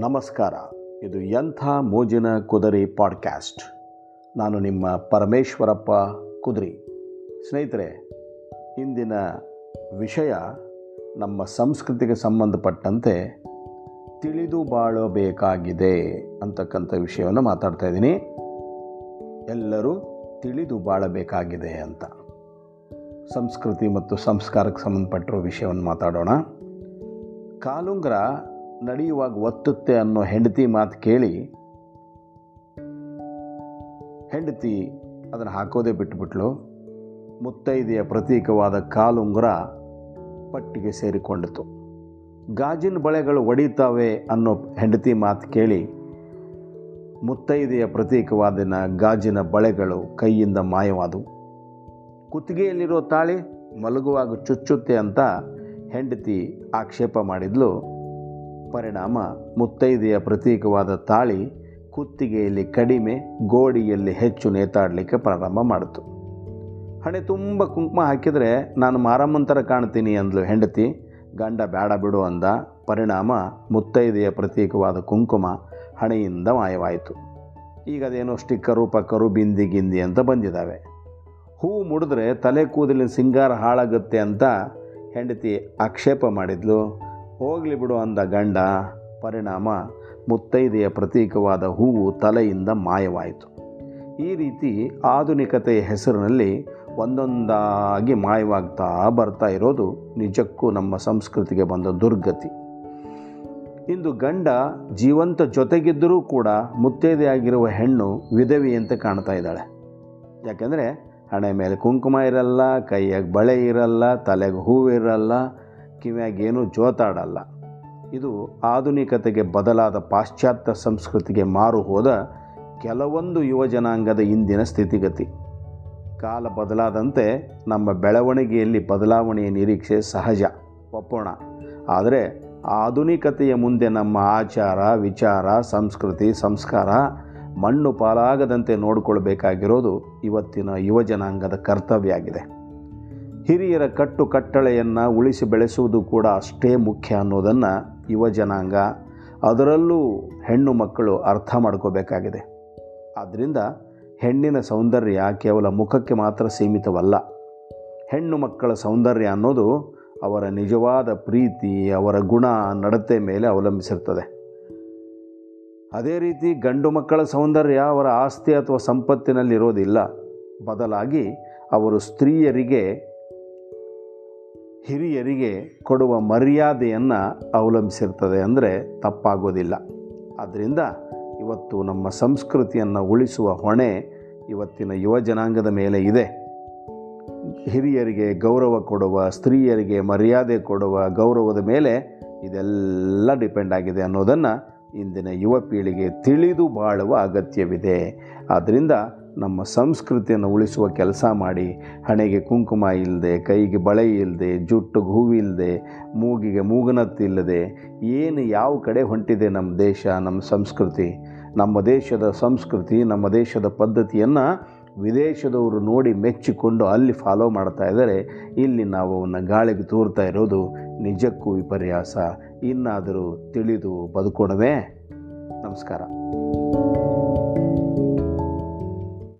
ನಮಸ್ಕಾರ. ಇದು ಎಂಥ ಮೋಜಿನ ಕುದುರೆ ಪಾಡ್ಕ್ಯಾಸ್ಟ್. ನಾನು ನಿಮ್ಮ ಪರಮೇಶ್ವರಪ್ಪ ಕುದುರಿ. ಸ್ನೇಹಿತರೆ, ಇಂದಿನ ವಿಷಯ ನಮ್ಮ ಸಂಸ್ಕೃತಿಗೆ ಸಂಬಂಧಪಟ್ಟಂತೆ ತಿಳಿದು ಬಾಳಬೇಕಾಗಿದೆ ಅಂತಕ್ಕಂಥ ವಿಷಯವನ್ನು ಮಾತಾಡ್ತಾ ಇದ್ದೀನಿ. ಎಲ್ಲರೂ ತಿಳಿದು ಬಾಳಬೇಕಾಗಿದೆ ಅಂತ. ಸಂಸ್ಕೃತಿ ಮತ್ತು ಸಂಸ್ಕಾರಕ್ಕೆ ಸಂಬಂಧಪಟ್ಟಿರೋ ವಿಷಯವನ್ನು ಮಾತಾಡೋಣ. ಕಾಲುಂಗ್ರ ನಡೆಯುವಾಗ ಒತ್ತುತ್ತೆ ಅನ್ನೋ ಹೆಂಡತಿ ಮಾತು ಕೇಳಿ, ಹೆಂಡತಿ, ಅದನ್ನು ಹಾಕೋದೇ ಬಿಟ್ಟುಬಿಟ್ಲು ಮುತ್ತೈದೆಯ ಪ್ರತೀಕವಾದ ಕಾಲುಂಗುರ ಪಟ್ಟಿಗೆ ಸೇರಿಕೊಂಡಿತು ಗಾಜಿನ ಬಳೆಗಳು ಒಡೀತಾವೆ ಅನ್ನೋ ಹೆಂಡತಿ ಮಾತು ಕೇಳಿ, ಮುತ್ತೈದೆಯ ಪ್ರತೀಕವಾದಿನ ಗಾಜಿನ ಬಳೆಗಳು ಕೈಯಿಂದ ಮಾಯವಾದವು. ಕುತ್ತಿಗೆಯಲ್ಲಿರೋ ತಾಳಿ ಮಲಗುವಾಗ ಚುಚ್ಚುತ್ತೆ ಅಂತ ಹೆಂಡತಿ ಆಕ್ಷೇಪ ಮಾಡಿದ್ಲು. ಪರಿಣಾಮ ಮುತ್ತೈದೆಯ ಪ್ರತೀಕವಾದ ತಾಳಿ ಕುತ್ತಿಗೆಯಲ್ಲಿ ಕಡಿಮೆ, ಗೋಡಿಯಲ್ಲಿ ಹೆಚ್ಚು ನೇತಾಡಲಿಕ್ಕೆ ಪ್ರಾರಂಭ ಮಾಡಿತು. ಹಣೆ ತುಂಬ ಕುಂಕುಮ ಹಾಕಿದರೆ ನಾನು ಮಾರಮ್ಮಂತರ ಕಾಣ್ತೀನಿ ಅಂದಳು ಹೆಂಡತಿ. ಗಂಡ ಬೇಡ ಬಿಡು ಅಂದ. ಪರಿಣಾಮ ಮುತ್ತೈದೆಯ ಪ್ರತೀಕವಾದ ಕುಂಕುಮ ಹಣೆಯಿಂದ ಮಾಯವಾಯಿತು. ಈಗ ಅದೇನೋ ಸ್ಟಿಕ್ಕರು, ಪಕ್ಕರು, ಬಿಂದಿ, ಗಿಂದಿ ಅಂತ ಬಂದಿದ್ದಾವೆ. ಹೂವು ಮುಡಿದ್ರೆ ತಲೆ ಕೂದಲಿನ ಸಿಂಗಾರ ಹಾಳಾಗುತ್ತೆ ಅಂತ ಹೆಂಡತಿ ಆಕ್ಷೇಪ ಮಾಡಿದ್ಲು. ಹೋಗಲಿ ಬಿಡು ಅಂದ ಗಂಡ. ಪರಿಣಾಮ ಮುತ್ತೈದೆಯ ಪ್ರತೀಕವಾದ ಹೂವು ತಲೆಯಿಂದ ಮಾಯವಾಯಿತು. ಈ ರೀತಿ ಆಧುನಿಕತೆಯ ಹೆಸರಿನಲ್ಲಿ ಒಂದೊಂದಾಗಿ ಮಾಯವಾಗ್ತಾ ಬರ್ತಾ ಇರೋದು ನಿಜಕ್ಕೂ ನಮ್ಮ ಸಂಸ್ಕೃತಿಗೆ ಬಂದ ದುರ್ಗತಿ. ಇಂದು ಗಂಡ ಜೀವಂತ ಜೊತೆಗಿದ್ದರೂ ಕೂಡ ಮುತ್ತೈದೆಯಾಗಿರುವ ಹೆಣ್ಣು ವಿಧವೆಯಂತೆ ಕಾಣ್ತಾ ಇದ್ದಾಳೆ. ಯಾಕೆಂದರೆ ಹಣೆ ಮೇಲೆ ಕುಂಕುಮ ಇರಲ್ಲ, ಕೈಯಾಗ ಬಳೆ ಇರಲ್ಲ, ತಲೆಗೆ ಹೂವು ಇರಲ್ಲ ಕಿವಿಯಾಗ ಏನೂ ಜೋತಾಡಲ್ಲ. ಇದು ಆಧುನಿಕತೆಗೆ ಬದಲಾದ ಪಾಶ್ಚಾತ್ಯ ಸಂಸ್ಕೃತಿಗೆ ಮಾರು ಹೋದ ಕೆಲವೊಂದು ಯುವ ಜನಾಂಗದ ಇಂದಿನ ಸ್ಥಿತಿಗತಿ. ಕಾಲ ಬದಲಾದಂತೆ ನಮ್ಮ ಬೆಳವಣಿಗೆಯಲ್ಲಿ ಬದಲಾವಣೆಯ ನಿರೀಕ್ಷೆ ಸಹಜ, ಒಪ್ಪೋಣ. ಆದರೆ ಆಧುನಿಕತೆಯ ಮುಂದೆ ನಮ್ಮ ಆಚಾರ, ವಿಚಾರ, ಸಂಸ್ಕೃತಿ, ಸಂಸ್ಕಾರ ಮಣ್ಣು ಪಾಲಾಗದಂತೆ ನೋಡಿಕೊಳ್ಬೇಕಾಗಿರೋದು ಇವತ್ತಿನ ಯುವ ಜನಾಂಗದ ಕರ್ತವ್ಯ ಆಗಿದೆ. ಹಿರಿಯರ ಕಟ್ಟು ಕಟ್ಟಳೆಯನ್ನು ಉಳಿಸಿ ಬೆಳೆಸುವುದು ಕೂಡ ಅಷ್ಟೇ ಮುಖ್ಯ ಅನ್ನೋದನ್ನು ಯುವ ಜನಾಂಗ, ಅದರಲ್ಲೂ ಹೆಣ್ಣು ಮಕ್ಕಳು ಅರ್ಥ ಮಾಡ್ಕೋಬೇಕಾಗಿದೆ. ಆದ್ದರಿಂದ ಹೆಣ್ಣಿನ ಸೌಂದರ್ಯ ಕೇವಲ ಮುಖಕ್ಕೆ ಮಾತ್ರ ಸೀಮಿತವಲ್ಲ, ಹೆಣ್ಣು ಮಕ್ಕಳ ಸೌಂದರ್ಯ ಅನ್ನೋದು ಅವರ ನಿಜವಾದ ಪ್ರೀತಿ, ಅವರ ಗುಣ ನಡತೆ ಮೇಲೆ ಅವಲಂಬಿಸಿರ್ತದೆ. ಅದೇ ರೀತಿ ಗಂಡು ಮಕ್ಕಳ ಸೌಂದರ್ಯ ಅವರ ಆಸ್ತಿ ಅಥವಾ ಸಂಪತ್ತಿನಲ್ಲಿರೋದಿಲ್ಲ. ಬದಲಾಗಿ ಅವರು ಸ್ತ್ರೀಯರಿಗೆ ಹಿರಿಯರಿಗೆ ಕೊಡುವ ಮರ್ಯಾದೆಯನ್ನು ಅವಲಂಬಿಸಿರ್ತದೆ ಅಂದರೆ ತಪ್ಪಾಗೋದಿಲ್ಲ. ಆದ್ದರಿಂದ ಇವತ್ತು ನಮ್ಮ ಸಂಸ್ಕೃತಿಯನ್ನು ಉಳಿಸುವ ಹೊಣೆ ಇವತ್ತಿನ ಯುವ ಜನಾಂಗದ ಮೇಲೆ ಇದೆ. ಹಿರಿಯರಿಗೆ ಗೌರವ ಕೊಡುವ, ಸ್ತ್ರೀಯರಿಗೆ ಮರ್ಯಾದೆ ಕೊಡುವ ಗೌರವದ ಮೇಲೆ ಇದೆಲ್ಲ ಡಿಪೆಂಡ್ ಆಗಿದೆ ಅನ್ನೋದನ್ನು ಇಂದಿನ ಯುವ ಪೀಳಿಗೆ ತಿಳಿದು ಬಾಳುವ ಅಗತ್ಯವಿದೆ. ಆದ್ದರಿಂದ ನಮ್ಮ ಸಂಸ್ಕೃತಿಯನ್ನು ಉಳಿಸುವ ಕೆಲಸ ಮಾಡಿ, ಹಣೆಗೆ ಕುಂಕುಮ ಇಲ್ಲದೆ, ಕೈಗೆ ಬಳೆ ಇಲ್ಲದೆ ಜುಟ್ಟಿಗೆ ಹೂವಿಲ್ಲದೆ ಮೂಗಿಗೆ ಮೂಗುನತ್ತಿಲ್ಲದೆ ಏನು ಯಾವ ಕಡೆ ಹೊಂಟಿದೆ ನಮ್ಮ ದೇಶ, ನಮ್ಮ ಸಂಸ್ಕೃತಿ? ನಮ್ಮ ದೇಶದ ಸಂಸ್ಕೃತಿ, ನಮ್ಮ ದೇಶದ ಪದ್ಧತಿಯನ್ನು ವಿದೇಶದವರು ನೋಡಿ ಮೆಚ್ಚಿಕೊಂಡು ಅಲ್ಲಿ ಫಾಲೋ ಮಾಡ್ತಾ ಇದ್ದಾರೆ. ಇಲ್ಲಿ ನಾವು ಅವನ್ನ ಗಾಳಿಗೆ ತೋರ್ತಾ ಇರೋದು ನಿಜಕ್ಕೂ ವಿಪರ್ಯಾಸ. ಇನ್ನಾದರೂ ತಿಳಿದು ಬದುಕೋಣವೇ? ನಮಸ್ಕಾರ.